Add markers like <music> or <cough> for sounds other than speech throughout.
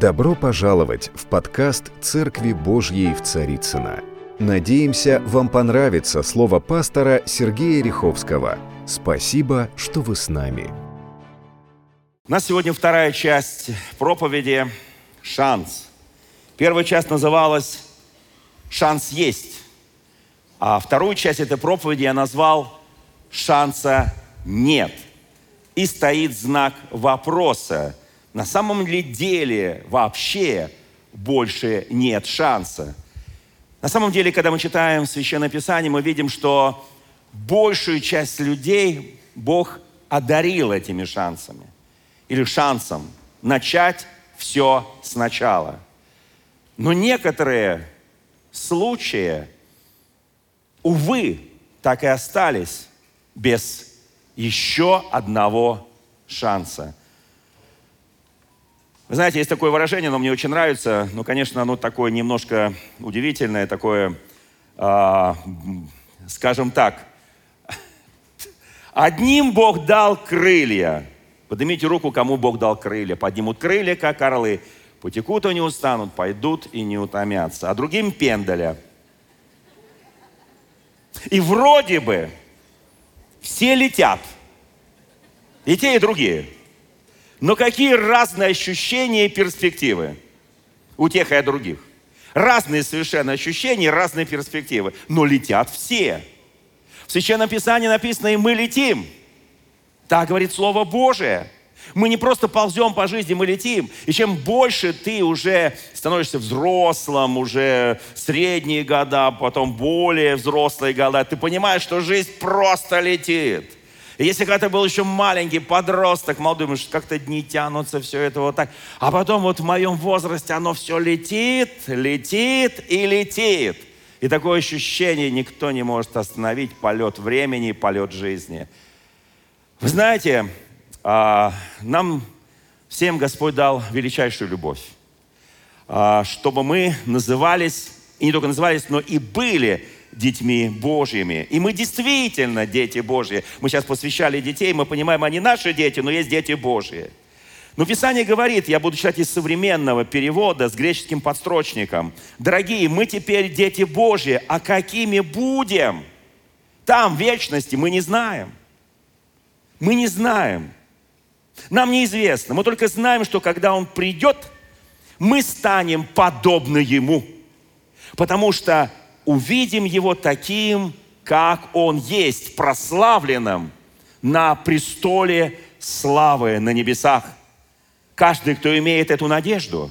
Добро пожаловать в подкаст «Церкви Божьей в Царицына. Надеемся, вам понравится слово пастора Сергея Риховского. Спасибо, что вы с нами. У нас сегодня вторая часть проповеди «Шанс». Первая часть называлась «Шанс есть», а вторую часть этой проповеди я назвал «Шанса нет». И стоит знак вопроса – на самом ли деле вообще больше нет шанса? На самом деле, когда мы читаем Священное Писание, мы видим, что большую часть людей Бог одарил этими шансами. Или шансом начать все сначала. Но некоторые случаи, увы, так и остались без еще одного шанса. Вы знаете, есть такое выражение, оно мне очень нравится. Ну, конечно, оно такое немножко удивительное, такое, э, скажем так, <laughs> одним Бог дал крылья. Поднимите руку, кому Бог дал крылья. Поднимут крылья, как орлы. Потекут и не устанут, пойдут и не утомятся. А другим пендаля. И вроде бы все летят. И те, и другие. Но какие разные ощущения и перспективы у тех и у других. Разные совершенно ощущения, разные перспективы. Но летят все. В Священном Писании написано, и мы летим. Так говорит Слово Божие. Мы не просто ползем по жизни, мы летим. И чем больше ты уже становишься взрослым, уже средние года, потом более взрослые года, ты понимаешь, что жизнь просто летит. И если когда ты был еще маленький, подросток, молодой, думаешь, как-то дни тянутся, все это вот так. А потом вот в моем возрасте оно все летит, летит и летит. И такое ощущение никто не может остановить полет времени, полет жизни. Вы знаете, а, нам всем Господь дал величайшую любовь, а, чтобы мы назывались, и не только назывались, но и были детьми Божьими. И мы действительно дети Божьи. Мы сейчас посвящали детей, мы понимаем, они наши дети, но есть дети Божьи. Но Писание говорит, я буду читать из современного перевода с греческим подстрочником. Дорогие, мы теперь дети Божьи, а какими будем? Там, в вечности, мы не знаем. Мы не знаем. Нам неизвестно. Мы только знаем, что когда Он придет, мы станем подобны Ему. Потому что увидим Его таким, как Он есть, прославленным на престоле славы на небесах. Каждый, кто имеет эту надежду,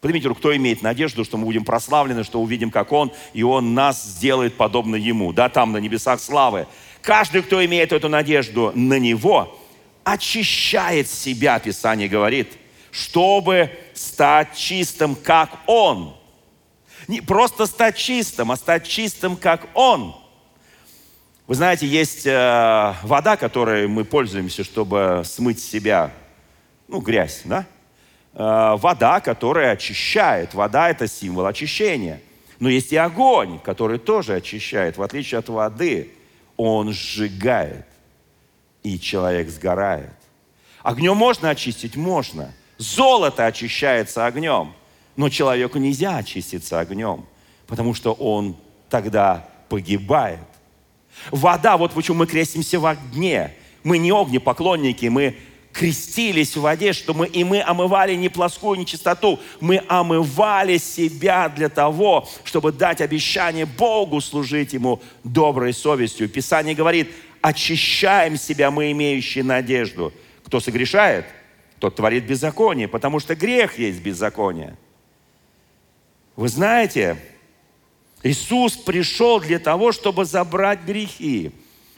поднимите руку, кто имеет надежду, что мы будем прославлены, что увидим, как Он, и Он нас сделает подобно Ему, да, там на небесах славы. Каждый, кто имеет эту надежду на Него, очищает себя, Писание говорит, чтобы стать чистым, как Он – не просто стать чистым, а стать чистым, как Он. Вы знаете, есть э, вода, которой мы пользуемся, чтобы смыть себя, ну, грязь, да? Э, вода, которая очищает. Вода – это символ очищения. Но есть и огонь, который тоже очищает. В отличие от воды, он сжигает, и человек сгорает. Огнем можно очистить? Можно. Золото очищается огнем – но человеку нельзя очиститься огнем, потому что он тогда погибает. Вода, вот почему мы крестимся в огне. Мы не огнепоклонники, мы крестились в воде, что мы, и мы омывали не плоскую нечистоту, мы омывали себя для того, чтобы дать обещание Богу служить Ему доброй совестью. Писание говорит, очищаем себя мы, имеющие надежду. Кто согрешает, тот творит беззаконие, потому что грех есть беззаконие. Вы знаете, Иисус пришел для того, чтобы забрать грехи.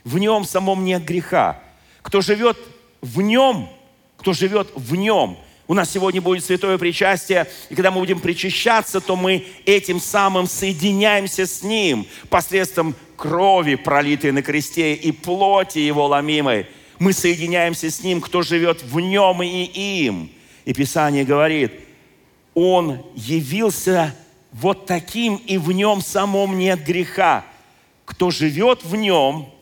В нем самом нет греха. Кто живет в нем, кто живет в нем. У нас сегодня будет святое причастие, и когда мы будем причащаться, то мы этим самым соединяемся с Ним посредством крови, пролитой на кресте, и плоти Его ломимой. Мы соединяемся с Ним, кто живет в Нем и им. И Писание говорит, Он явился вот таким и в нем самом нет греха. Кто живет в нем,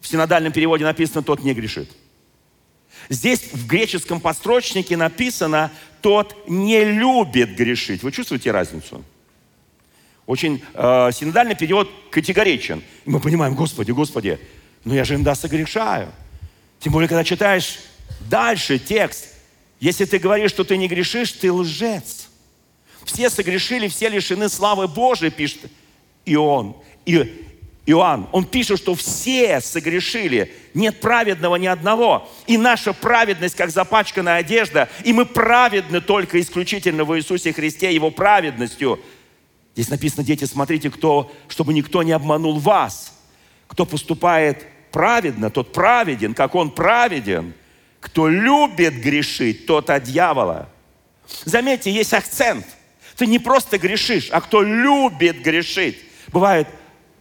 в синодальном переводе написано, тот не грешит. Здесь в греческом подстрочнике написано тот не любит грешить. Вы чувствуете разницу? Очень э, синодальный перевод категоричен. И мы понимаем, Господи, Господи, ну я же иногда согрешаю. Тем более, когда читаешь дальше текст, если ты говоришь, что ты не грешишь, ты лжец. Все согрешили, все лишены славы Божией, пишет Иоанн. И Иоанн, он пишет, что все согрешили, нет праведного ни одного. И наша праведность, как запачканная одежда, и мы праведны только исключительно в Иисусе Христе, Его праведностью. Здесь написано, дети, смотрите, кто, чтобы никто не обманул вас. Кто поступает праведно, тот праведен, как он праведен. Кто любит грешить, тот от дьявола. Заметьте, есть акцент. Ты не просто грешишь, а кто любит грешить. Бывает,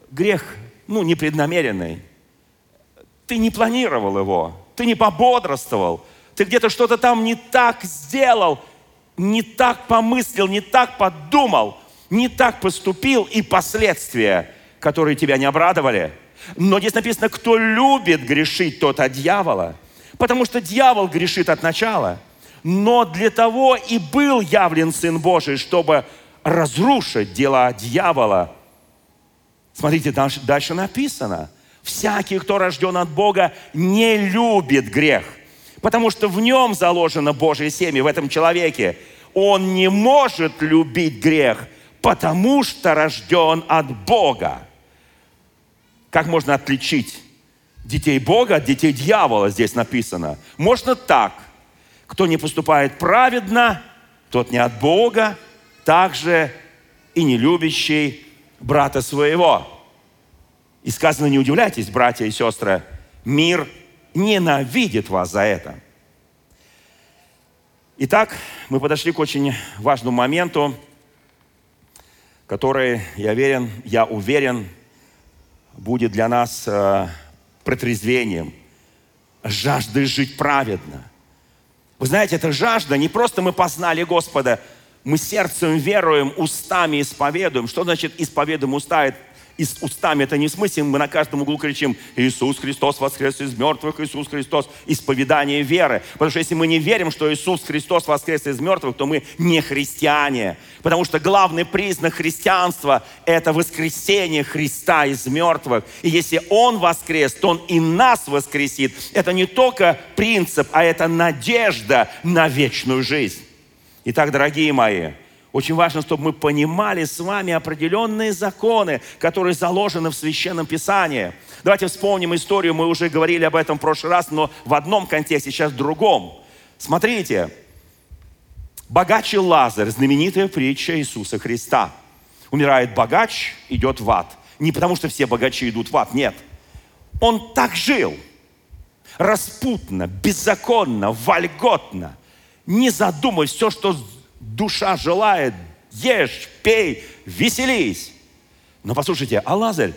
грех, ну, непреднамеренный. Ты не планировал его, ты не пободрствовал, ты где-то что-то там не так сделал, не так помыслил, не так подумал, не так поступил, и последствия, которые тебя не обрадовали. Но здесь написано, кто любит грешить, тот от дьявола. Потому что дьявол грешит от начала. Но для того и был явлен Сын Божий, чтобы разрушить дела дьявола Смотрите, дальше, дальше написано. Всякий, кто рожден от Бога, не любит грех, потому что в нем заложено Божье семя, в этом человеке. Он не может любить грех, потому что рожден от Бога. Как можно отличить детей Бога от детей дьявола, здесь написано? Можно так. Кто не поступает праведно, тот не от Бога, также и не любящий брата своего. И сказано, не удивляйтесь, братья и сестры, мир ненавидит вас за это. Итак, мы подошли к очень важному моменту, который, я уверен, я уверен, будет для нас э, протрезвением, жаждой жить праведно. Вы знаете, эта жажда, не просто мы познали Господа – мы сердцем веруем, устами исповедуем. Что значит исповедуем уста? И с устами это не в смысле, мы на каждом углу кричим «Иисус Христос воскрес из мертвых, Иисус Христос» исповедание веры. Потому что если мы не верим, что Иисус Христос воскрес из мертвых, то мы не христиане. Потому что главный признак христианства – это воскресение Христа из мертвых. И если Он воскрес, то Он и нас воскресит. Это не только принцип, а это надежда на вечную жизнь. Итак, дорогие мои, очень важно, чтобы мы понимали с вами определенные законы, которые заложены в Священном Писании. Давайте вспомним историю, мы уже говорили об этом в прошлый раз, но в одном контексте, сейчас в другом. Смотрите, богач Лазарь, знаменитая притча Иисуса Христа. Умирает богач, идет в ад. Не потому, что все богачи идут в ад, нет. Он так жил, распутно, беззаконно, вольготно не задумай все, что душа желает, ешь, пей, веселись. Но послушайте, а Лазарь,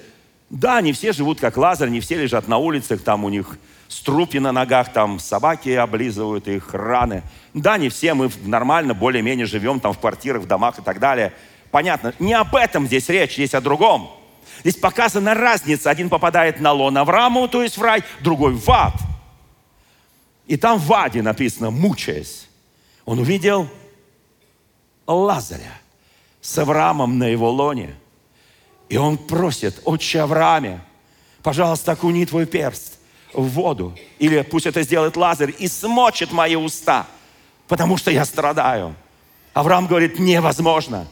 да, не все живут как Лазарь, не все лежат на улицах, там у них струпи на ногах, там собаки облизывают их раны. Да, не все мы нормально, более-менее живем там в квартирах, в домах и так далее. Понятно, не об этом здесь речь, здесь о другом. Здесь показана разница. Один попадает на лон Аврааму, то есть в рай, другой в ад. И там в аде написано, мучаясь он увидел Лазаря с Авраамом на его лоне. И он просит, отче Аврааме, пожалуйста, окуни твой перст в воду. Или пусть это сделает Лазарь и смочит мои уста, потому что я страдаю. Авраам говорит, невозможно.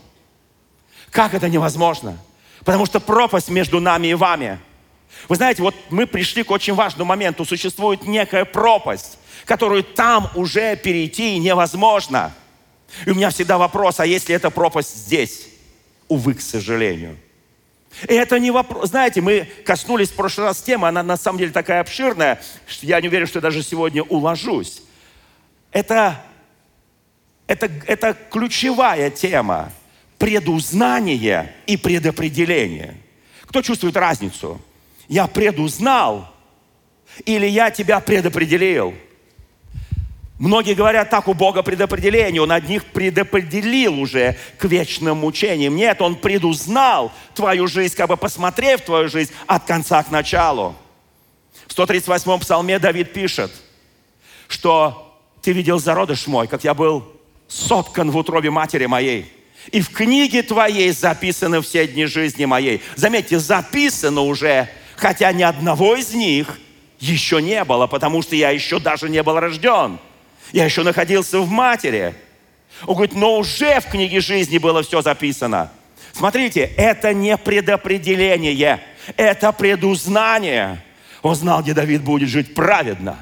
Как это невозможно? Потому что пропасть между нами и вами. Вы знаете, вот мы пришли к очень важному моменту. Существует некая пропасть которую там уже перейти невозможно. И у меня всегда вопрос, а если эта пропасть здесь? Увы, к сожалению. И это не вопрос. Знаете, мы коснулись в прошлый раз темы, она на самом деле такая обширная, что я не уверен, что я даже сегодня уложусь. Это, это, это ключевая тема. Предузнание и предопределение. Кто чувствует разницу? Я предузнал или я тебя предопределил? Многие говорят, так у Бога предопределение, Он одних предопределил уже к вечным мучениям. Нет, Он предузнал твою жизнь, как бы посмотрев твою жизнь от конца к началу. В 138-м псалме Давид пишет, что ты видел зародыш мой, как я был соткан в утробе матери моей. И в книге твоей записаны все дни жизни моей. Заметьте, записано уже, хотя ни одного из них еще не было, потому что я еще даже не был рожден. Я еще находился в матери. Он говорит, но уже в книге жизни было все записано. Смотрите, это не предопределение, это предузнание. Он знал, где Давид будет жить праведно,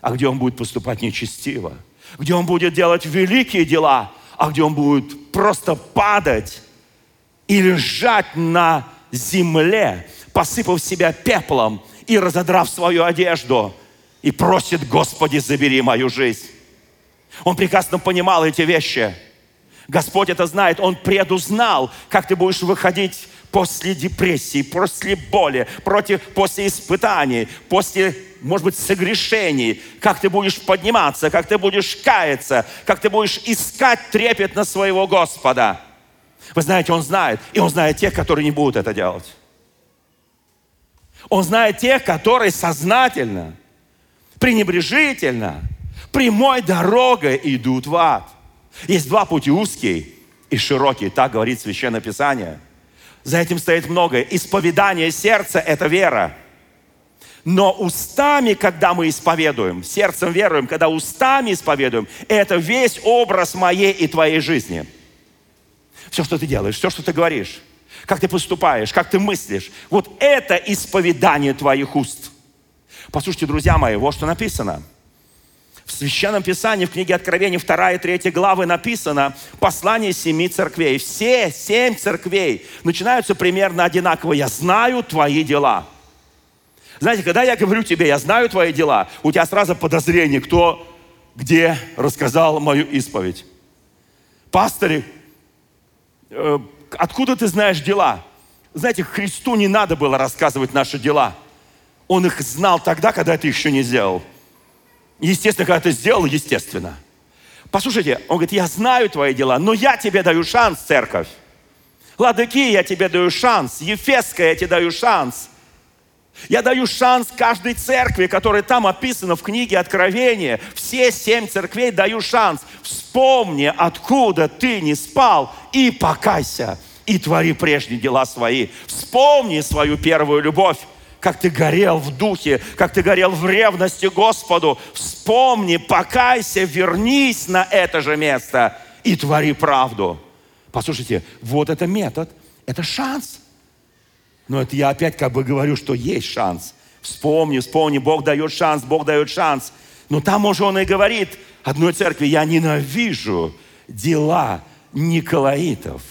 а где он будет поступать нечестиво, где он будет делать великие дела, а где он будет просто падать и лежать на земле, посыпав себя пеплом и разодрав свою одежду, и просит, Господи, забери мою жизнь. Он прекрасно понимал эти вещи. Господь это знает. Он предузнал, как ты будешь выходить после депрессии, после боли, против, после испытаний, после, может быть, согрешений, как ты будешь подниматься, как ты будешь каяться, как ты будешь искать трепет на своего Господа. Вы знаете, Он знает, и Он знает тех, которые не будут это делать. Он знает тех, которые сознательно, пренебрежительно, прямой дорогой идут в ад. Есть два пути, узкий и широкий, так говорит Священное Писание – за этим стоит многое. Исповедание сердца – это вера. Но устами, когда мы исповедуем, сердцем веруем, когда устами исповедуем, это весь образ моей и твоей жизни. Все, что ты делаешь, все, что ты говоришь, как ты поступаешь, как ты мыслишь, вот это исповедание твоих уст. Послушайте, друзья мои, вот что написано – в Священном Писании, в книге Откровения, 2 и 3 главы написано послание семи церквей. Все семь церквей начинаются примерно одинаково. «Я знаю твои дела». Знаете, когда я говорю тебе, я знаю твои дела, у тебя сразу подозрение, кто где рассказал мою исповедь. Пастори, э, откуда ты знаешь дела? Знаете, Христу не надо было рассказывать наши дела. Он их знал тогда, когда ты еще не сделал. Естественно, когда ты сделал, естественно. Послушайте, он говорит, я знаю твои дела, но я тебе даю шанс, церковь. Ладыки, я тебе даю шанс. Ефесская, я тебе даю шанс. Я даю шанс каждой церкви, которая там описана в книге Откровения. Все семь церквей даю шанс. Вспомни, откуда ты не спал, и покайся, и твори прежние дела свои. Вспомни свою первую любовь как ты горел в духе, как ты горел в ревности Господу. Вспомни, покайся, вернись на это же место и твори правду. Послушайте, вот это метод, это шанс. Но это я опять как бы говорю, что есть шанс. Вспомни, вспомни, Бог дает шанс, Бог дает шанс. Но там уже он и говорит одной церкви, я ненавижу дела Николаитов,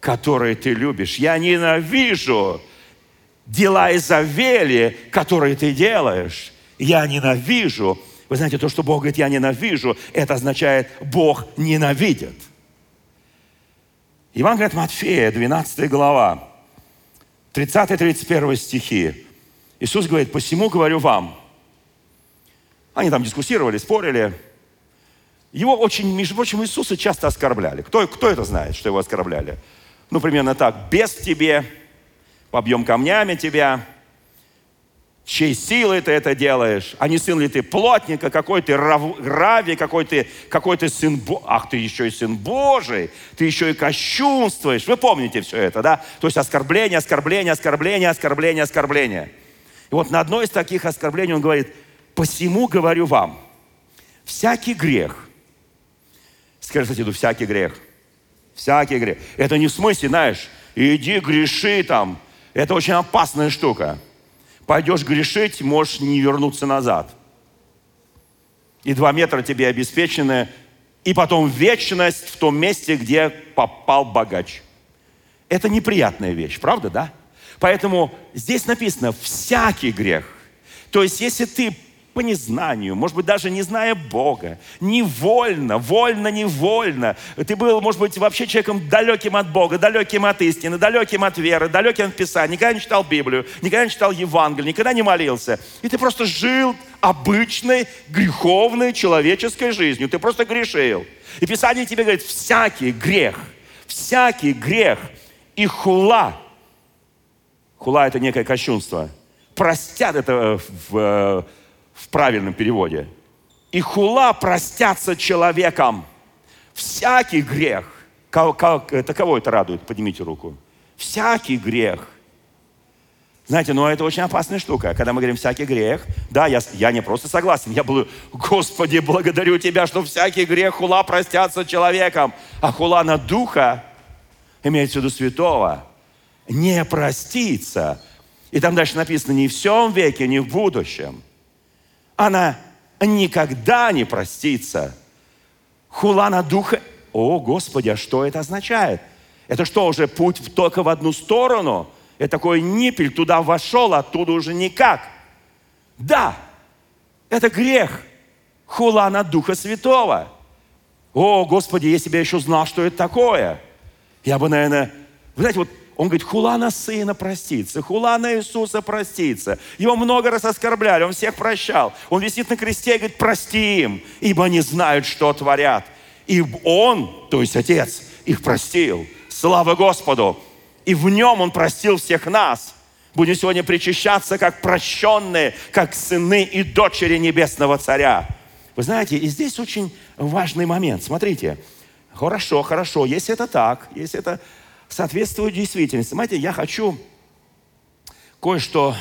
которые ты любишь. Я ненавижу дела Изавели, которые ты делаешь, я ненавижу. Вы знаете, то, что Бог говорит, я ненавижу, это означает, Бог ненавидит. Евангелие от Матфея, 12 глава, 30-31 стихи. Иисус говорит, посему говорю вам. Они там дискуссировали, спорили. Его очень, между прочим, Иисуса часто оскорбляли. Кто, кто это знает, что его оскорбляли? Ну, примерно так. Без тебе, побьем камнями тебя, чьей силой ты это делаешь, а не сын ли ты плотника, какой ты рави, какой ты, какой ты сын, ах, ты еще и сын Божий, ты еще и кощунствуешь. Вы помните все это, да? То есть оскорбление, оскорбление, оскорбление, оскорбление, оскорбление. И вот на одно из таких оскорблений он говорит, посему говорю вам, всякий грех, скажи соседу, всякий грех, всякий грех. Это не в смысле, знаешь, иди греши там, это очень опасная штука. Пойдешь грешить, можешь не вернуться назад. И два метра тебе обеспечены, и потом вечность в том месте, где попал богач. Это неприятная вещь, правда, да? Поэтому здесь написано «всякий грех». То есть, если ты по незнанию, может быть, даже не зная Бога, невольно, вольно, невольно. Ты был, может быть, вообще человеком далеким от Бога, далеким от истины, далеким от веры, далеким от Писания, никогда не читал Библию, никогда не читал Евангелие, никогда не молился. И ты просто жил обычной, греховной человеческой жизнью. Ты просто грешил. И Писание тебе говорит, всякий грех, всякий грех и хула. Хула – это некое кощунство. Простят это в в правильном переводе. И хула простятся человеком всякий грех. Кого, кого, это кого это радует? Поднимите руку. Всякий грех. Знаете, ну это очень опасная штука. Когда мы говорим «всякий грех», да, я, я не просто согласен, я был, Господи, благодарю Тебя, что всякий грех хула простятся человеком, а хула на Духа, имеется в виду святого, не простится. И там дальше написано «не в всем веке, не в будущем». Она никогда не простится. Хула на Духа. О, Господи, а что это означает? Это что, уже путь только в одну сторону – это такой ниппель, туда вошел, оттуда уже никак. Да, это грех. Хула на Духа Святого. О, Господи, я еще знал, что это такое, я бы, наверное... Вы знаете, вот он говорит, хула на сына простится, хула на Иисуса простится. Его много раз оскорбляли, он всех прощал. Он висит на кресте и говорит, прости им, ибо они знают, что творят. И он, то есть Отец, их простил. Слава Господу! И в нем Он простил всех нас. Будем сегодня причащаться как прощенные, как сыны и дочери Небесного Царя. Вы знаете, и здесь очень важный момент. Смотрите, хорошо, хорошо, если это так, если это соответствует действительности. Знаете, я хочу кое-что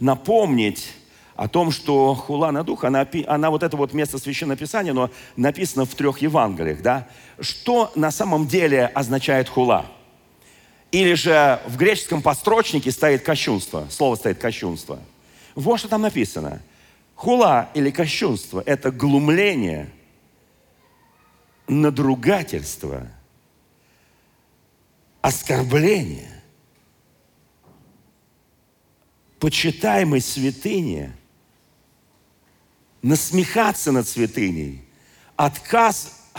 напомнить о том, что хула на дух, она, она вот это вот место Священного Писания, но написано в трех Евангелиях, да? Что на самом деле означает хула? Или же в греческом построчнике стоит кощунство. Слово стоит кощунство. Вот что там написано. Хула или кощунство – это глумление, надругательство, оскорбление, почитаемой святыне, насмехаться над святыней, отказ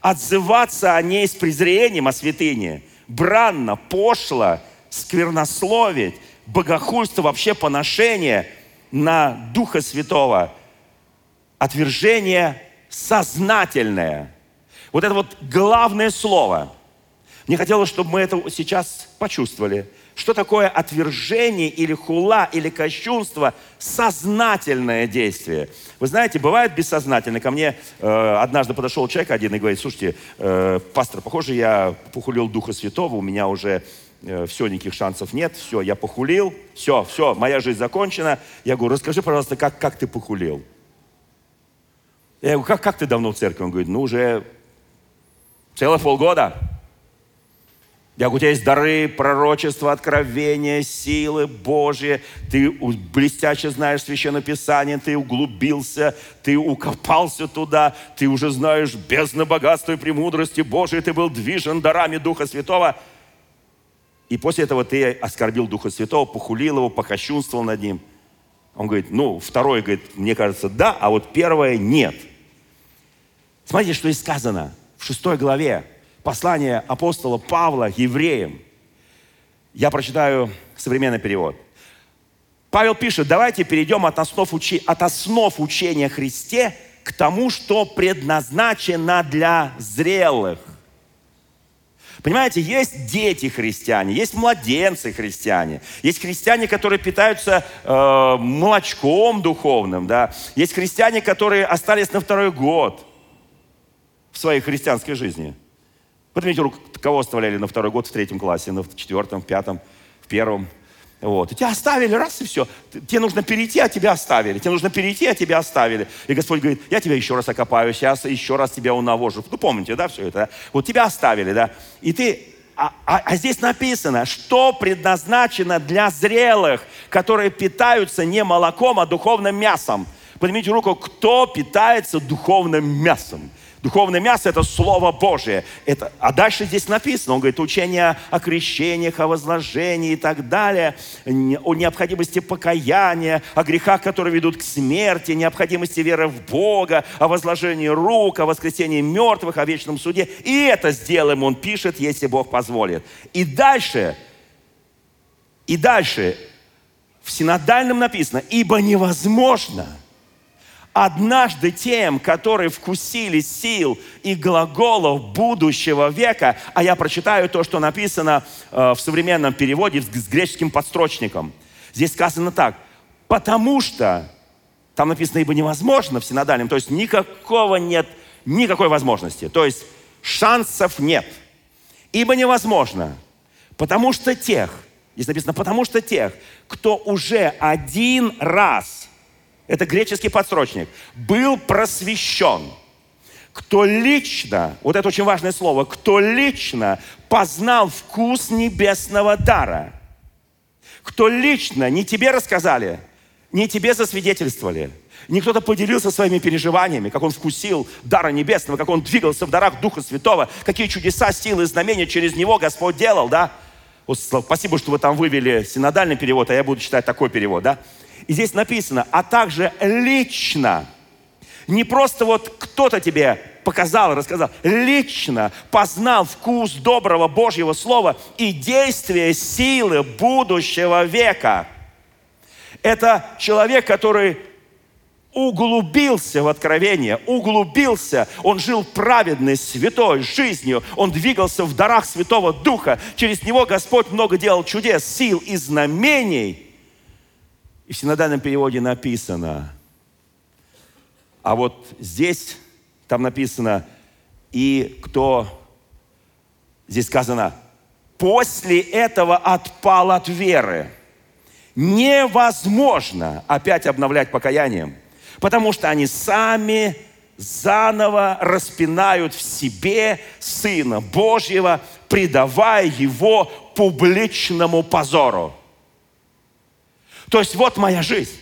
отзываться о ней с презрением о святыне – бранно, пошло, сквернословить, богохульство, вообще поношение на Духа Святого, отвержение сознательное. Вот это вот главное слово. Мне хотелось, чтобы мы это сейчас почувствовали. Что такое отвержение или хула, или кощунство? Сознательное действие. Вы знаете, бывает бессознательно. Ко мне э, однажды подошел человек один и говорит, слушайте, э, пастор, похоже, я похулил Духа Святого, у меня уже э, все, никаких шансов нет, все, я похулил, все, все, моя жизнь закончена. Я говорю, расскажи, пожалуйста, как, как ты похулил? Я говорю, как, как ты давно в церкви? Он говорит, ну уже целых полгода. Я у тебя есть дары, пророчества, откровения, силы Божьи. Ты блестяще знаешь Священное Писание, ты углубился, ты укопался туда, ты уже знаешь бездны богатства и премудрости Божией, ты был движен дарами Духа Святого. И после этого ты оскорбил Духа Святого, похулил его, похощунствовал над ним. Он говорит, ну, второе, говорит, мне кажется, да, а вот первое нет. Смотрите, что здесь сказано в шестой главе послание апостола Павла евреям. Я прочитаю современный перевод. Павел пишет, давайте перейдем от основ, учи, от основ учения Христе к тому, что предназначено для зрелых. Понимаете, есть дети христиане, есть младенцы христиане, есть христиане, которые питаются э, молочком духовным, да, есть христиане, которые остались на второй год в своей христианской жизни – Поднимите руку, кого оставляли на второй год в третьем классе, на четвертом, в пятом, в первом. Вот. И тебя оставили, раз и все. Тебе нужно перейти, а тебя оставили. Тебе нужно перейти, а тебя оставили. И Господь говорит, я тебя еще раз окопаю, сейчас еще раз тебя унавожу. Ну, помните, да, все это? Да? Вот тебя оставили, да. И ты а, а, а здесь написано, что предназначено для зрелых, которые питаются не молоком, а духовным мясом. Поднимите руку, кто питается духовным мясом. Духовное мясо – это Слово Божие. Это, а дальше здесь написано, он говорит, учение о крещениях, о возложении и так далее, о необходимости покаяния, о грехах, которые ведут к смерти, необходимости веры в Бога, о возложении рук, о воскресении мертвых, о вечном суде. И это сделаем, он пишет, если Бог позволит. И дальше, и дальше в синодальном написано, ибо невозможно – однажды тем, которые вкусили сил и глаголов будущего века, а я прочитаю то, что написано э, в современном переводе с греческим подстрочником. Здесь сказано так, потому что, там написано, ибо невозможно в синодальном, то есть никакого нет, никакой возможности. То есть шансов нет. Ибо невозможно, потому что тех, здесь написано, потому что тех, кто уже один раз, это греческий подсрочник, был просвещен, кто лично, вот это очень важное слово, кто лично познал вкус небесного дара, кто лично, не тебе рассказали, не тебе засвидетельствовали, не кто-то поделился своими переживаниями, как он вкусил дара небесного, как он двигался в дарах Духа Святого, какие чудеса, силы, знамения через него Господь делал, да? Спасибо, что вы там вывели синодальный перевод, а я буду читать такой перевод, да? И здесь написано, а также лично, не просто вот кто-то тебе показал, рассказал, лично познал вкус доброго Божьего Слова и действие силы будущего века. Это человек, который углубился в откровение, углубился, он жил праведной, святой жизнью, он двигался в дарах Святого Духа, через него Господь много делал чудес, сил и знамений. И в синодальном переводе написано, а вот здесь, там написано, и кто, здесь сказано, после этого отпал от веры. Невозможно опять обновлять покаянием – Потому что они сами заново распинают в себе Сына Божьего, предавая Его публичному позору. То есть вот моя жизнь.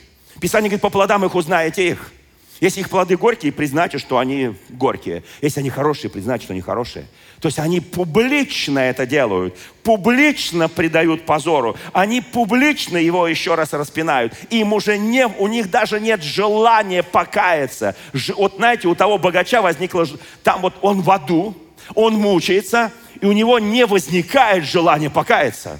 Писание говорит, по плодам их узнаете их. Если их плоды горькие, признайте, что они горькие. Если они хорошие, признайте, что они хорошие. То есть они публично это делают, публично предают позору, они публично его еще раз распинают. Им уже не, у них даже нет желания покаяться. Вот знаете, у того богача возникло, там вот он в аду, он мучается, и у него не возникает желания покаяться.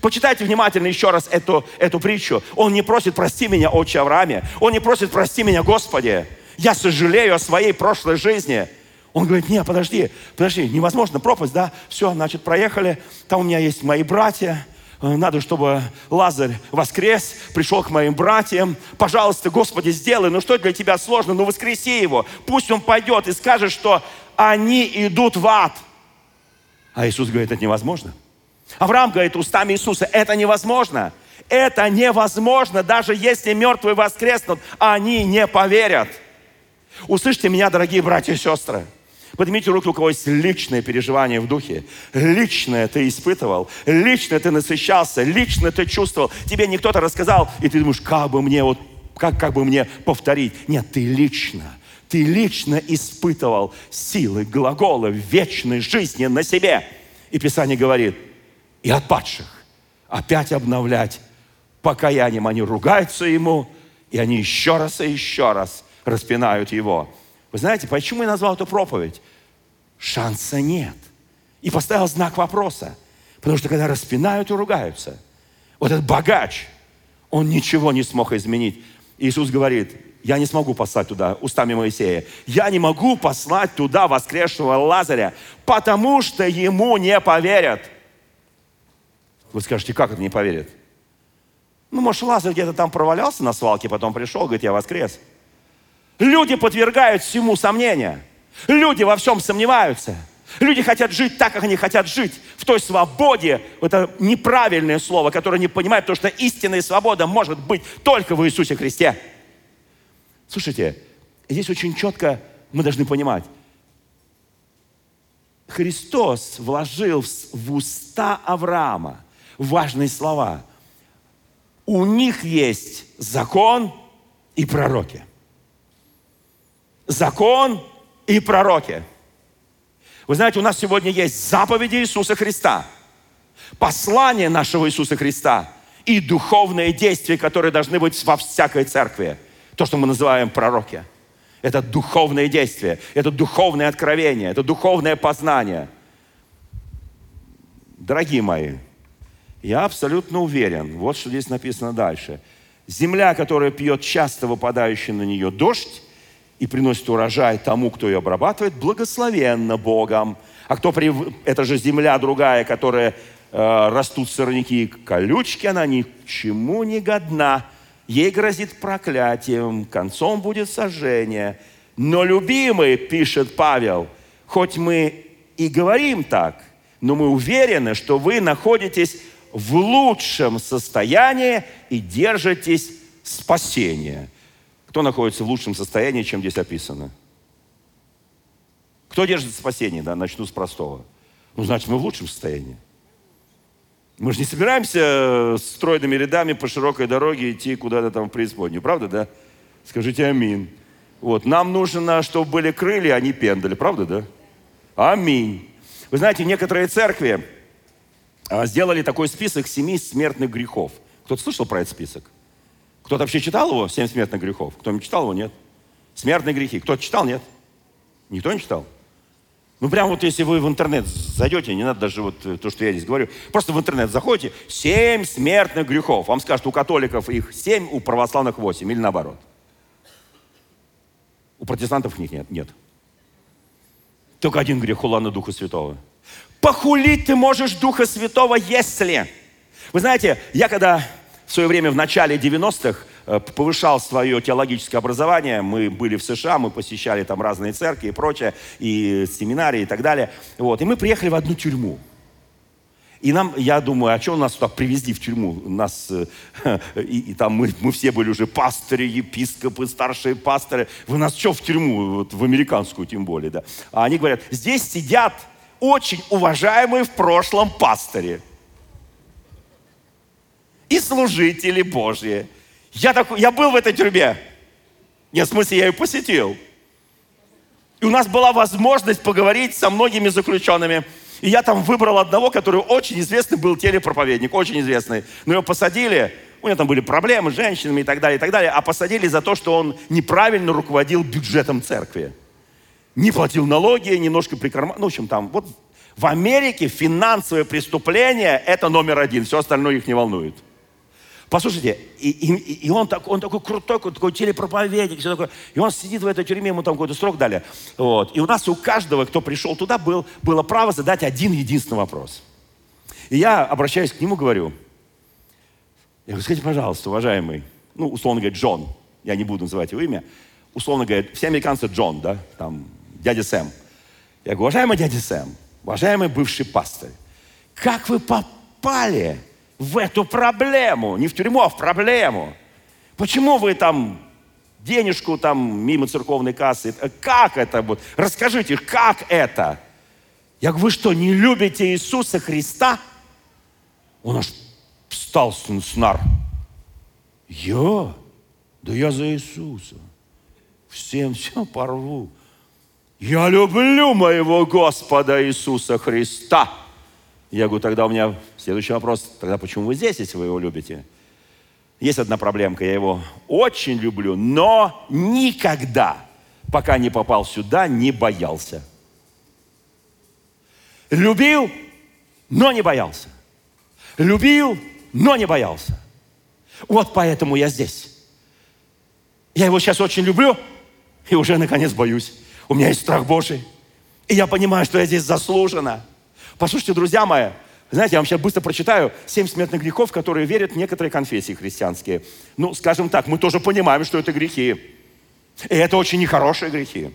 Почитайте внимательно еще раз эту, эту притчу. Он не просит «прости меня, отче Аврааме». Он не просит «прости меня, Господи». Я сожалею о своей прошлой жизни. Он говорит, нет, подожди, подожди, невозможно, пропасть, да? Все, значит, проехали, там у меня есть мои братья, э, надо, чтобы Лазарь воскрес, пришел к моим братьям. Пожалуйста, Господи, сделай, ну что для тебя сложно, ну воскреси его. Пусть он пойдет и скажет, что они идут в ад. А Иисус говорит, это невозможно. Авраам говорит устами Иисуса, это невозможно. Это невозможно, даже если мертвые воскреснут, они не поверят. Услышьте меня, дорогие братья и сестры. Поднимите руку, у кого есть личное переживание в духе. Личное ты испытывал, лично ты насыщался, лично ты чувствовал. Тебе не кто-то рассказал, и ты думаешь, как бы мне вот, как, как бы мне повторить. Нет, ты лично, ты лично испытывал силы глагола вечной жизни на себе. И Писание говорит, и от падших опять обновлять покаянием. Они ругаются ему, и они еще раз и еще раз распинают его. Вы знаете, почему я назвал эту проповедь? Шанса нет. И поставил знак вопроса. Потому что когда распинают и ругаются, вот этот богач, он ничего не смог изменить. Иисус говорит, я не смогу послать туда устами Моисея. Я не могу послать туда воскресшего Лазаря, потому что ему не поверят. Вы скажете, как это не поверят? Ну, может, Лазарь где-то там провалялся на свалке, потом пришел, говорит, я воскрес. Люди подвергают всему сомнения. Люди во всем сомневаются. Люди хотят жить так, как они хотят жить, в той свободе. Это неправильное слово, которое не понимают, потому что истинная свобода может быть только в Иисусе Христе. Слушайте, здесь очень четко мы должны понимать. Христос вложил в уста Авраама важные слова. У них есть закон и пророки. Закон и пророки. Вы знаете, у нас сегодня есть заповеди Иисуса Христа, послание нашего Иисуса Христа и духовные действия, которые должны быть во всякой церкви. То, что мы называем пророки. Это духовное действие, это духовное откровение, это духовное познание. Дорогие мои, я абсолютно уверен, вот что здесь написано дальше. Земля, которая пьет часто выпадающий на нее дождь и приносит урожай тому, кто ее обрабатывает, благословенна Богом. А кто при... Это же земля другая, которая э, растут сорняки и колючки, она ни к чему не годна. Ей грозит проклятием, концом будет сожжение. Но, любимый, пишет Павел, хоть мы и говорим так, но мы уверены, что вы находитесь в лучшем состоянии и держитесь спасения. Кто находится в лучшем состоянии, чем здесь описано? Кто держит спасение? Да, начну с простого. Ну, значит, мы в лучшем состоянии. Мы же не собираемся стройными рядами по широкой дороге идти куда-то там в преисподнюю, правда, да? Скажите аминь. Вот. Нам нужно, чтобы были крылья, а не пендали, правда, да? Аминь. Вы знаете, некоторые церкви сделали такой список семи смертных грехов. Кто-то слышал про этот список? Кто-то вообще читал его, семь смертных грехов? Кто-нибудь читал его? Нет. Смертные грехи. Кто-то читал? Нет. Никто не читал? Ну, прям вот если вы в интернет зайдете, не надо даже вот э, то, что я здесь говорю, просто в интернет заходите, семь смертных грехов. Вам скажут, у католиков их семь, у православных восемь, или наоборот. У протестантов их нет. Нет. Только один грех хула на Духа Святого. Похулить ты можешь Духа Святого, если... Вы знаете, я когда в свое время, в начале 90-х, э, повышал свое теологическое образование. Мы были в США, мы посещали там разные церкви и прочее, и семинарии и так далее. Вот. И мы приехали в одну тюрьму. И нам, я думаю, а что нас туда привезли в тюрьму? Нас, э, <laughs> и, и там мы, мы все были уже пастыри, епископы, старшие пасторы. Вы нас что в тюрьму, вот в американскую тем более, да? А они говорят, здесь сидят очень уважаемые в прошлом пастыри и служители Божьи. Я, такой, я был в этой тюрьме. Нет, в смысле, я ее посетил. И у нас была возможность поговорить со многими заключенными. И я там выбрал одного, который очень известный был телепроповедник, очень известный. Но его посадили, у него там были проблемы с женщинами и так далее, и так далее, а посадили за то, что он неправильно руководил бюджетом церкви. Не платил налоги, немножко прикарманил. Ну, в общем, там, вот в Америке финансовое преступление – это номер один, все остальное их не волнует. Послушайте, и, и, и он, так, он такой крутой, такой телепроповедник, все такое. И он сидит в этой тюрьме, ему там какой-то срок дали. Вот. И у нас у каждого, кто пришел туда, был, было право задать один единственный вопрос. И я обращаюсь к нему, говорю, я говорю, скажите, пожалуйста, уважаемый, ну, условно говоря, Джон, я не буду называть его имя, условно говоря, все американцы Джон, да, там, дядя Сэм. Я говорю, уважаемый дядя Сэм, уважаемый бывший пастор, как вы попали в эту проблему. Не в тюрьму, а в проблему. Почему вы там денежку там мимо церковной кассы? Э, как это? Вот? Расскажите, как это? Я говорю, вы что, не любите Иисуса Христа? Он аж встал с нар. Я? Да я за Иисуса. Всем все порву. Я люблю моего Господа Иисуса Христа. Я говорю, тогда у меня следующий вопрос, тогда почему вы здесь, если вы его любите? Есть одна проблемка, я его очень люблю, но никогда, пока не попал сюда, не боялся. Любил, но не боялся. Любил, но не боялся. Вот поэтому я здесь. Я его сейчас очень люблю и уже наконец боюсь. У меня есть страх Божий. И я понимаю, что я здесь заслуженно. Послушайте, друзья мои, знаете, я вам сейчас быстро прочитаю семь смертных грехов, которые верят некоторые конфессии христианские. Ну, скажем так, мы тоже понимаем, что это грехи. И это очень нехорошие грехи.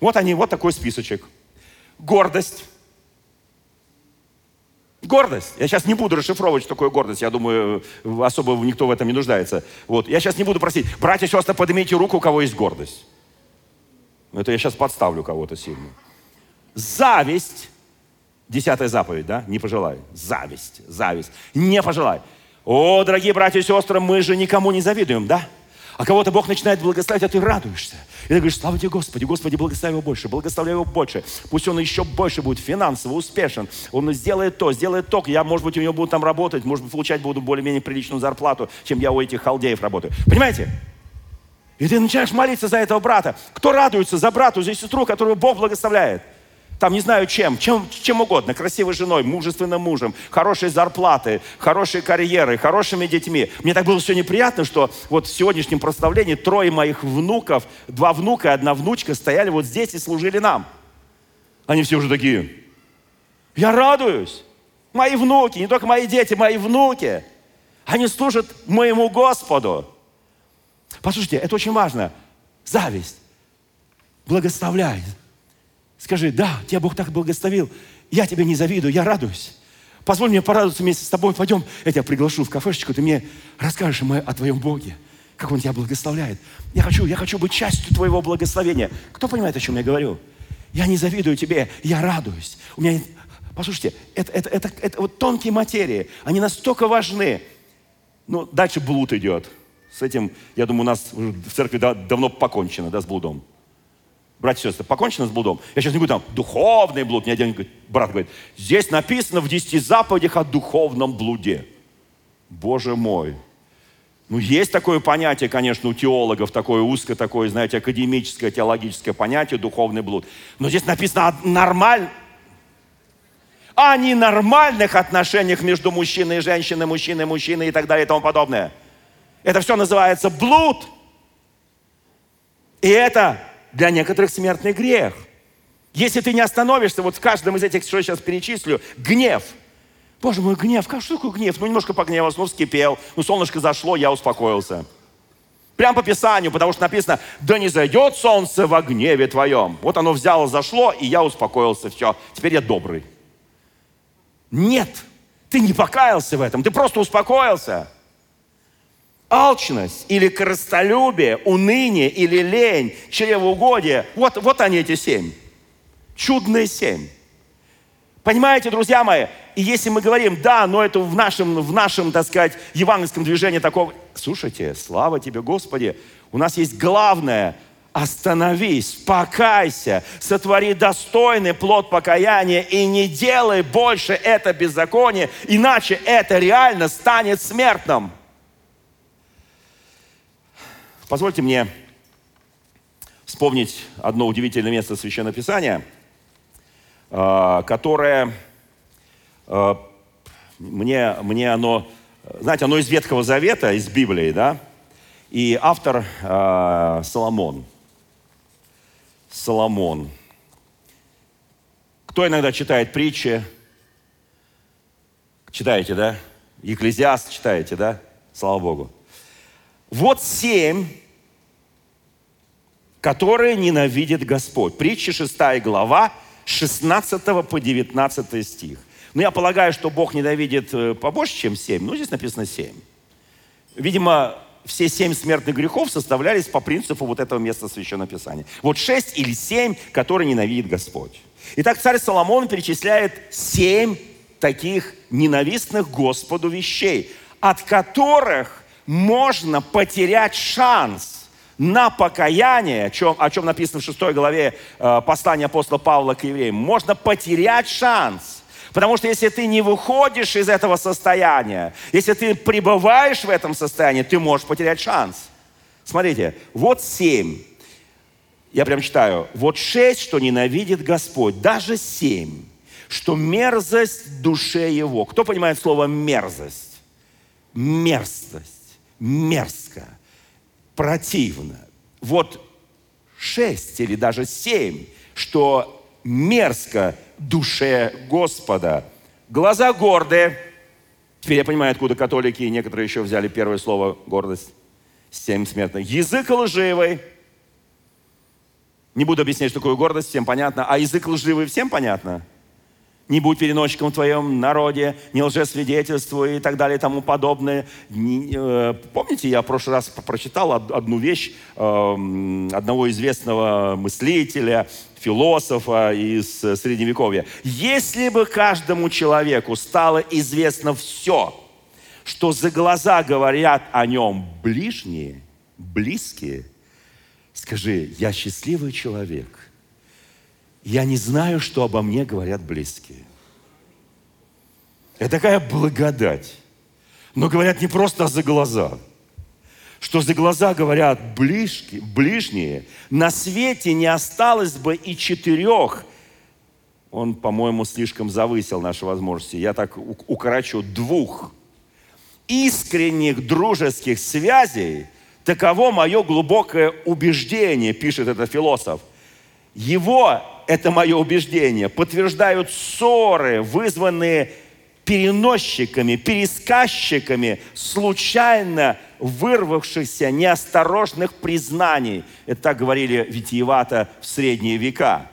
Вот они, вот такой списочек. Гордость. Гордость. Я сейчас не буду расшифровывать, что такое гордость. Я думаю, особо никто в этом не нуждается. Вот. Я сейчас не буду просить. Братья сестры, поднимите руку, у кого есть гордость. Это я сейчас подставлю кого-то сильно. Зависть. Десятая заповедь, да? Не пожелай. Зависть, зависть. Не пожелай. О, дорогие братья и сестры, мы же никому не завидуем, да? А кого-то Бог начинает благословить, а ты радуешься. И ты говоришь, слава тебе Господи, Господи, благослови его больше, благословляй его больше. Пусть он еще больше будет финансово успешен. Он сделает то, сделает то. Я, может быть, у него буду там работать, может быть, получать буду более-менее приличную зарплату, чем я у этих халдеев работаю. Понимаете? И ты начинаешь молиться за этого брата. Кто радуется за брата, за сестру, которую Бог благословляет? там не знаю чем, чем, чем угодно, красивой женой, мужественным мужем, хорошей зарплатой, хорошей карьерой, хорошими детьми. Мне так было все неприятно, что вот в сегодняшнем прославлении трое моих внуков, два внука и одна внучка стояли вот здесь и служили нам. Они все уже такие, я радуюсь. Мои внуки, не только мои дети, мои внуки. Они служат моему Господу. Послушайте, это очень важно. Зависть благословляет Скажи, да, тебя Бог так благословил. Я тебе не завидую, я радуюсь. Позволь мне порадоваться вместе с тобой. Пойдем, я тебя приглашу в кафешечку, ты мне расскажешь о твоем Боге, как Он тебя благословляет. Я хочу, я хочу быть частью твоего благословения. Кто понимает, о чем я говорю? Я не завидую тебе, я радуюсь. У меня, послушайте, это, это, это, это вот тонкие материи, они настолько важны. Ну, дальше блуд идет. С этим, я думаю, у нас в церкви давно покончено, да, с блудом. Братья и сестры, покончено с блудом. Я сейчас не говорю там духовный блуд. Мне один брат говорит, здесь написано в десяти заповедях о духовном блуде. Боже мой. Ну, есть такое понятие, конечно, у теологов, такое узкое, такое, знаете, академическое, теологическое понятие, духовный блуд. Но здесь написано нормально, о ненормальных отношениях между мужчиной и женщиной, мужчиной и мужчиной и так далее и тому подобное. Это все называется блуд. И это для некоторых смертный грех. Если ты не остановишься вот в каждом из этих, что я сейчас перечислю, гнев. Боже мой, гнев, как, что такое гнев? Ну, немножко погневался, ну, вскипел, ну, солнышко зашло, я успокоился. Прямо по Писанию, потому что написано, да не зайдет солнце во гневе твоем. Вот оно взяло, зашло, и я успокоился, все, теперь я добрый. Нет, ты не покаялся в этом, ты просто успокоился. Алчность или корыстолюбие, уныние или лень, чревоугодие. Вот, вот они эти семь. Чудные семь. Понимаете, друзья мои? И если мы говорим, да, но это в нашем, в нашем, так сказать, евангельском движении такого... Слушайте, слава тебе, Господи, у нас есть главное – остановись, покайся, сотвори достойный плод покаяния и не делай больше это беззаконие, иначе это реально станет смертным. Позвольте мне вспомнить одно удивительное место Священного Писания, а, которое а, мне, мне оно, знаете, оно из Ветхого Завета, из Библии, да, и автор э, Соломон. Соломон. Кто иногда читает притчи? Читаете, да? Екклезиаст читаете, да? Слава Богу. Вот семь которые ненавидит Господь. Притча 6 глава, 16 по 19 стих. Но я полагаю, что Бог ненавидит э, побольше, чем 7. Ну, здесь написано 7. Видимо, все семь смертных грехов составлялись по принципу вот этого места Священного Писания. Вот шесть или семь, которые ненавидит Господь. Итак, царь Соломон перечисляет семь таких ненавистных Господу вещей, от которых можно потерять шанс на покаяние, о чем, о чем написано в 6 главе э, послания апостола Павла к евреям, можно потерять шанс. Потому что если ты не выходишь из этого состояния, если ты пребываешь в этом состоянии, ты можешь потерять шанс. Смотрите, вот семь. Я прям читаю. Вот шесть, что ненавидит Господь. Даже семь. Что мерзость душе его. Кто понимает слово мерзость? Мерзость. Мерзко противно. Вот шесть или даже семь, что мерзко душе Господа. Глаза гордые. Теперь я понимаю, откуда католики и некоторые еще взяли первое слово гордость. Семь смертных. Язык лживый. Не буду объяснять, что такое гордость, всем понятно. А язык лживый всем понятно? Не будь переносчиком в твоем народе, не лжесвидетельствуй и так далее и тому подобное. Э, помните, я в прошлый раз прочитал одну вещь эм, одного известного мыслителя, философа из Средневековья. Если бы каждому человеку стало известно все, что за глаза говорят о нем ближние, близкие, скажи, я счастливый человек – я не знаю, что обо мне говорят близкие. Это такая благодать. Но говорят не просто за глаза. Что за глаза говорят ближки, ближние. На свете не осталось бы и четырех. Он, по-моему, слишком завысил наши возможности. Я так укорочу. Двух искренних дружеских связей. Таково мое глубокое убеждение, пишет этот философ. Его это мое убеждение, подтверждают ссоры, вызванные переносчиками, пересказчиками случайно вырвавшихся неосторожных признаний. Это так говорили витиевато в средние века.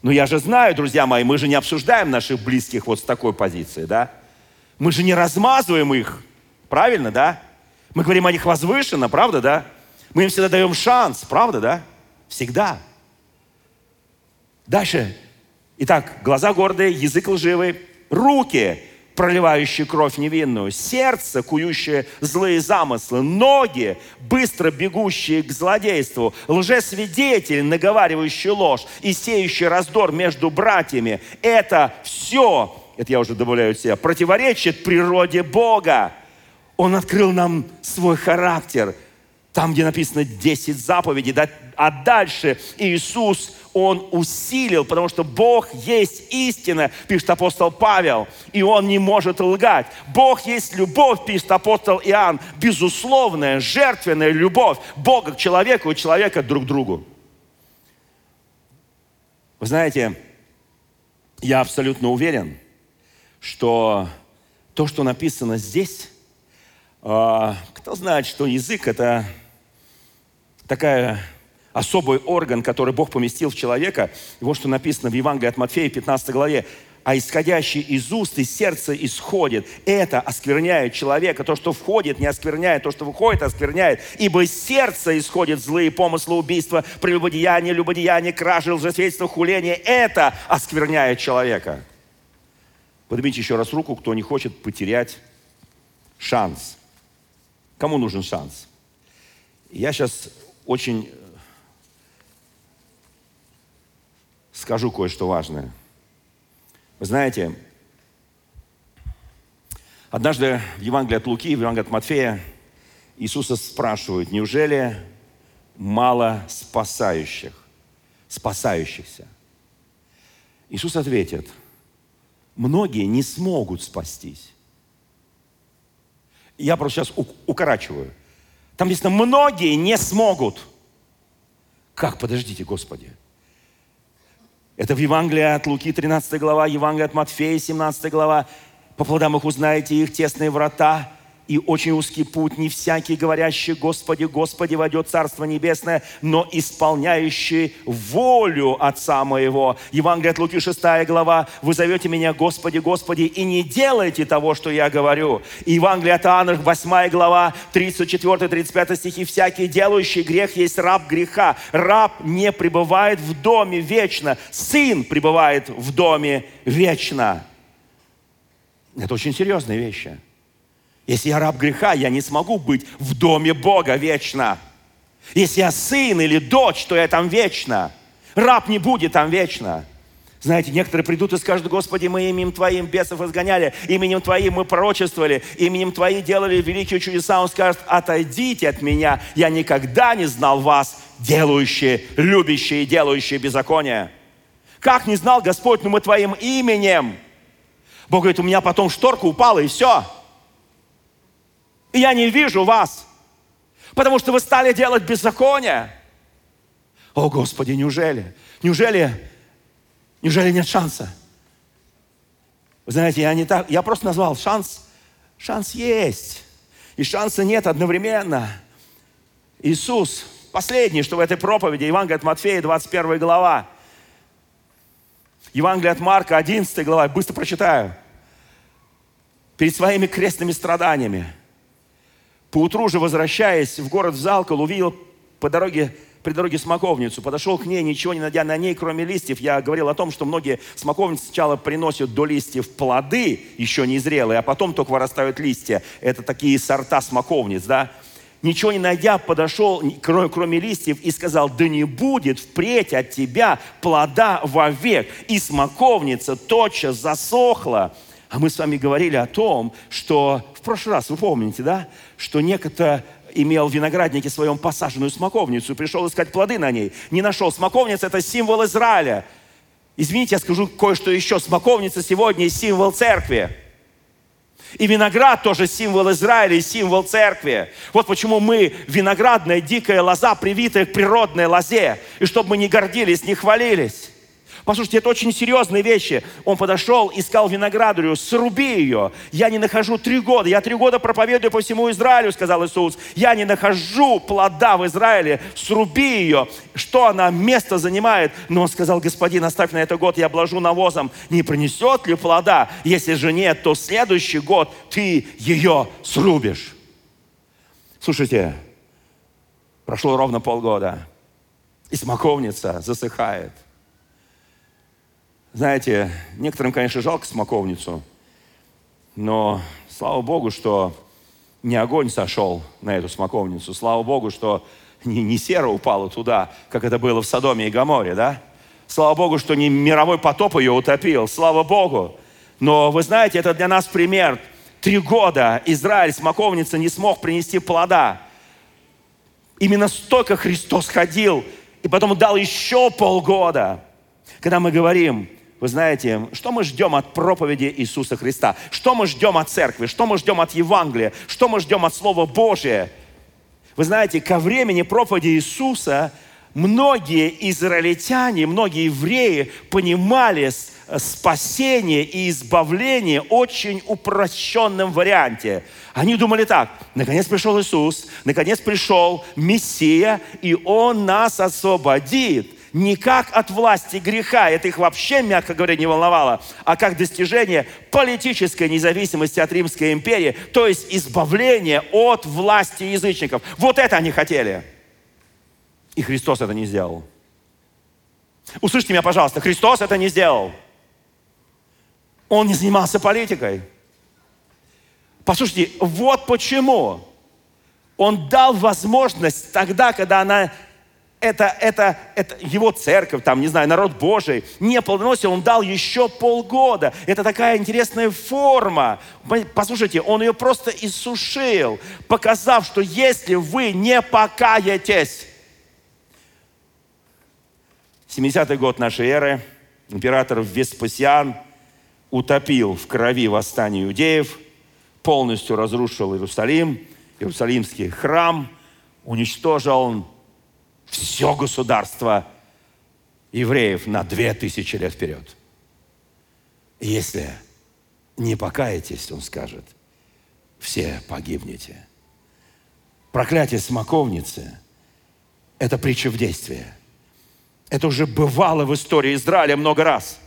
Но я же знаю, друзья мои, мы же не обсуждаем наших близких вот с такой позиции, да? Мы же не размазываем их, правильно, да? Мы говорим о них возвышенно, правда, да? Мы им всегда даем шанс, правда, да? Всегда. Дальше. Итак, глаза гордые, язык лживый, руки проливающие кровь невинную, сердце, кующее злые замыслы, ноги, быстро бегущие к злодейству, лжесвидетель, наговаривающий ложь и сеющий раздор между братьями. Это все, это я уже добавляю себя, противоречит природе Бога. Он открыл нам свой характер – там, где написано 10 заповедей, а дальше Иисус, Он усилил, потому что Бог есть истина, пишет апостол Павел, и Он не может лгать. Бог есть любовь, пишет апостол Иоанн, безусловная, жертвенная любовь Бога к человеку и человека друг к другу. Вы знаете, я абсолютно уверен, что то, что написано здесь, а, кто знает, что язык – это такая особый орган, который Бог поместил в человека. И вот что написано в Евангелии от Матфея, 15 главе. «А исходящий из уст и сердца исходит». Это оскверняет человека. То, что входит, не оскверняет. То, что выходит, оскверняет. «Ибо из сердца исходят злые помыслы, убийства, прелюбодеяние, любодеяние, кражи, лжесвидетельство, хуление». Это оскверняет человека. Поднимите еще раз руку, кто не хочет потерять шанс. Кому нужен шанс? Я сейчас очень э, скажу кое-что важное. Вы знаете, однажды в Евангелии от Луки, в Евангелии от Матфея Иисуса спрашивают, неужели мало спасающих, спасающихся? Иисус ответит, многие не смогут спастись. Я просто сейчас укорачиваю – там написано, многие не смогут. Как? Подождите, Господи. Это в Евангелии от Луки, 13 глава, Евангелие от Матфея, 17 глава. По плодам их узнаете их тесные врата и очень узкий путь. Не всякий, говорящий «Господи, Господи, войдет Царство Небесное», но исполняющий волю Отца Моего. Евангелие от Луки, 6 глава. «Вы зовете меня Господи, Господи, и не делайте того, что я говорю». Евангелие от Иоанна, 8 глава, 34-35 стихи. «Всякий делающий грех есть раб греха. Раб не пребывает в доме вечно, сын пребывает в доме вечно». Это очень серьезные вещи. Если я раб греха, я не смогу быть в доме Бога вечно. Если я сын или дочь, то я там вечно. Раб не будет там вечно. Знаете, некоторые придут и скажут, Господи, мы именем Твоим бесов изгоняли, именем Твоим мы пророчествовали, именем Твоим делали великие чудеса. Он скажет, отойдите от меня, я никогда не знал вас, делающие, любящие и делающие беззаконие. Как не знал Господь, но мы Твоим именем. Бог говорит, у меня потом шторка упала и все и я не вижу вас, потому что вы стали делать беззаконие. О, Господи, неужели? Неужели? Неужели нет шанса? Вы знаете, я не так, я просто назвал шанс, шанс есть. И шанса нет одновременно. Иисус, последний, что в этой проповеди, Евангелие от Матфея, 21 глава, Евангелие от Марка, 11 глава, быстро прочитаю. Перед своими крестными страданиями – Поутру же, возвращаясь в город в Залкал, увидел по дороге при дороге смоковницу, подошел к ней, ничего не найдя на ней, кроме листьев. Я говорил о том, что многие смоковницы сначала приносят до листьев плоды, еще не зрелые, а потом только вырастают листья. Это такие сорта смоковниц, да. Ничего не найдя, подошел, кроме, кроме листьев, и сказал, да не будет впредь от тебя плода вовек. И смоковница тотчас засохла. А мы с вами говорили о том, что в прошлый раз, вы помните, да, что некто имел в винограднике своем посаженную смоковницу пришел искать плоды на ней. Не нашел. Смоковница – это символ Израиля. Извините, я скажу кое-что еще. Смоковница сегодня – символ церкви. И виноград тоже символ Израиля и символ церкви. Вот почему мы виноградная дикая лоза, привитая к природной лозе. И чтобы мы не гордились, не хвалились. Послушайте, это очень серьезные вещи. Он подошел и сказал виноградарю, сруби ее. Я не нахожу три года. Я три года проповедую по всему Израилю, сказал Иисус. Я не нахожу плода в Израиле. Сруби ее. Что она место занимает? Но он сказал, господин, оставь на этот год, я обложу навозом. Не принесет ли плода? Если же нет, то следующий год ты ее срубишь. Слушайте, прошло ровно полгода, и смоковница засыхает – знаете, некоторым, конечно, жалко смоковницу, но слава Богу, что не огонь сошел на эту смоковницу. Слава Богу, что не, не сера упала туда, как это было в Содоме и Гаморе, да? Слава Богу, что не мировой потоп ее утопил. Слава Богу. Но вы знаете, это для нас пример. Три года Израиль, смоковница, не смог принести плода. Именно столько Христос ходил, и потом дал еще полгода. Когда мы говорим, вы знаете, что мы ждем от проповеди Иисуса Христа? Что мы ждем от церкви? Что мы ждем от Евангелия? Что мы ждем от Слова Божия? Вы знаете, ко времени проповеди Иисуса многие израильтяне, многие евреи понимали спасение и избавление очень упрощенном варианте. Они думали так, наконец пришел Иисус, наконец пришел Мессия, и Он нас освободит не как от власти греха, это их вообще, мягко говоря, не волновало, а как достижение политической независимости от Римской империи, то есть избавление от власти язычников. Вот это они хотели. И Христос это не сделал. Услышьте меня, пожалуйста, Христос это не сделал. Он не занимался политикой. Послушайте, вот почему. Он дал возможность тогда, когда она это, это, это его церковь, там, не знаю, народ Божий не плодоносил, он дал еще полгода. Это такая интересная форма. Послушайте, он ее просто иссушил, показав, что если вы не покаетесь, 70-й год нашей эры, император Веспасиан утопил в крови восстание иудеев, полностью разрушил Иерусалим, Иерусалимский храм, уничтожил все государство евреев на две тысячи лет вперед. если не покаетесь, он скажет, все погибнете. Проклятие смоковницы – это притча в действии. Это уже бывало в истории Израиля много раз.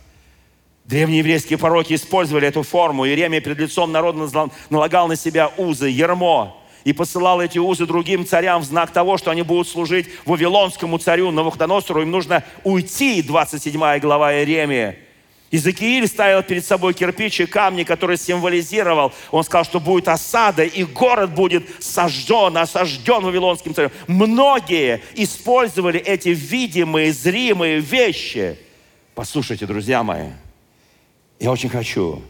Древние еврейские пророки использовали эту форму. Иеремия перед лицом народа налагал на себя узы, ермо, и посылал эти узы другим царям в знак того, что они будут служить Вавилонскому царю Навуходоносору. Им нужно уйти, 27 глава Иеремии. Иезекииль ставил перед собой кирпичи, камни, которые символизировал. Он сказал, что будет осада, и город будет сожжен, осажден Вавилонским царем. Многие использовали эти видимые, зримые вещи. Послушайте, друзья мои, я очень хочу,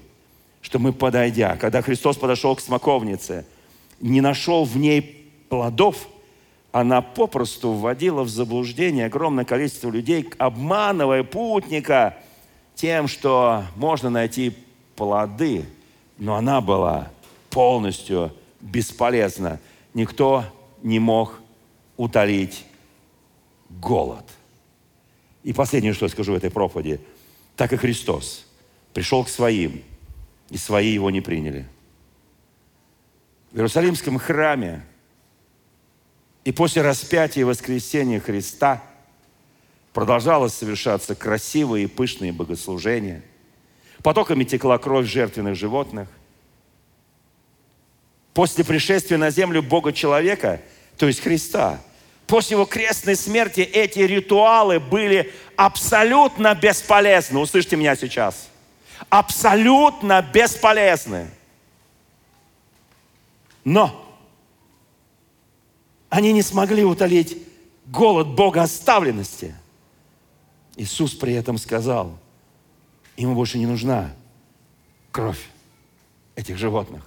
чтобы мы, подойдя, когда Христос подошел к смоковнице – не нашел в ней плодов, она попросту вводила в заблуждение огромное количество людей, обманывая путника тем, что можно найти плоды, но она была полностью бесполезна. Никто не мог утолить голод. И последнее, что я скажу в этой проповеди, так и Христос пришел к своим, и свои его не приняли – в Иерусалимском храме и после распятия и воскресения Христа продолжалось совершаться красивые и пышные богослужения. Потоками текла кровь жертвенных животных. После пришествия на землю Бога человека, то есть Христа, после его крестной смерти эти ритуалы были абсолютно бесполезны. Услышьте меня сейчас. Абсолютно бесполезны. Но они не смогли утолить голод Бога оставленности. Иисус при этом сказал, ему больше не нужна кровь этих животных.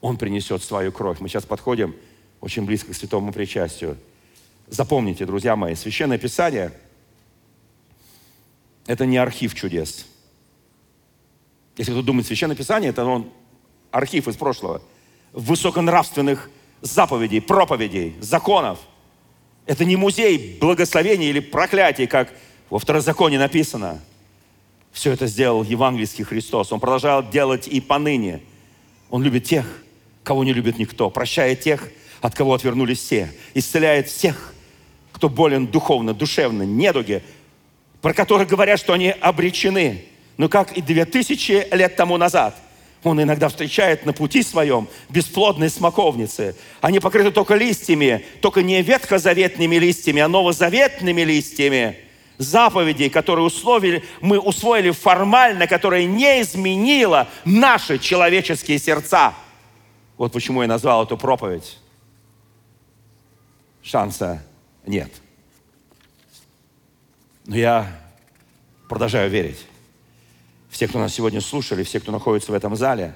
Он принесет свою кровь. Мы сейчас подходим очень близко к святому причастию. Запомните, друзья мои, Священное Писание – это не архив чудес. Если кто думает, Священное Писание – это он, архив из прошлого – высоконравственных заповедей, проповедей, законов. Это не музей благословений или проклятий, как во второзаконе написано. Все это сделал евангельский Христос. Он продолжал делать и поныне. Он любит тех, кого не любит никто. Прощает тех, от кого отвернулись все. Исцеляет всех, кто болен духовно, душевно, недуги, про которых говорят, что они обречены. Но как и две тысячи лет тому назад – он иногда встречает на пути своем бесплодные смоковницы. Они покрыты только листьями, только не ветхозаветными листьями, а новозаветными листьями заповедей, которые условили, мы усвоили формально, которые не изменило наши человеческие сердца. Вот почему я назвал эту проповедь. Шанса нет. Но я продолжаю верить все, кто нас сегодня слушали, все, кто находится в этом зале,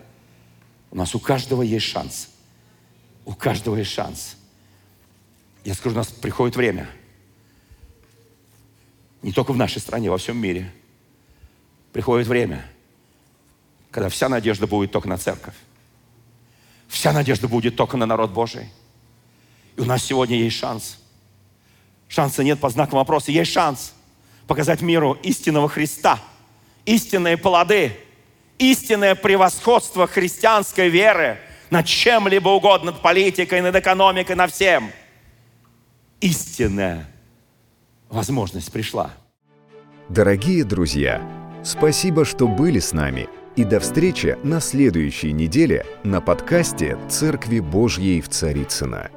у нас у каждого есть шанс. У каждого есть шанс. Я скажу, у нас приходит время. Не только в нашей стране, во всем мире. Приходит время, когда вся надежда будет только на церковь. Вся надежда будет только на народ Божий. И у нас сегодня есть шанс. Шанса нет по знакам вопроса. Есть шанс показать миру истинного Христа – истинные плоды, истинное превосходство христианской веры над чем-либо угодно, над политикой, над экономикой, над всем. Истинная возможность пришла. Дорогие друзья, спасибо, что были с нами. И до встречи на следующей неделе на подкасте «Церкви Божьей в Царицына.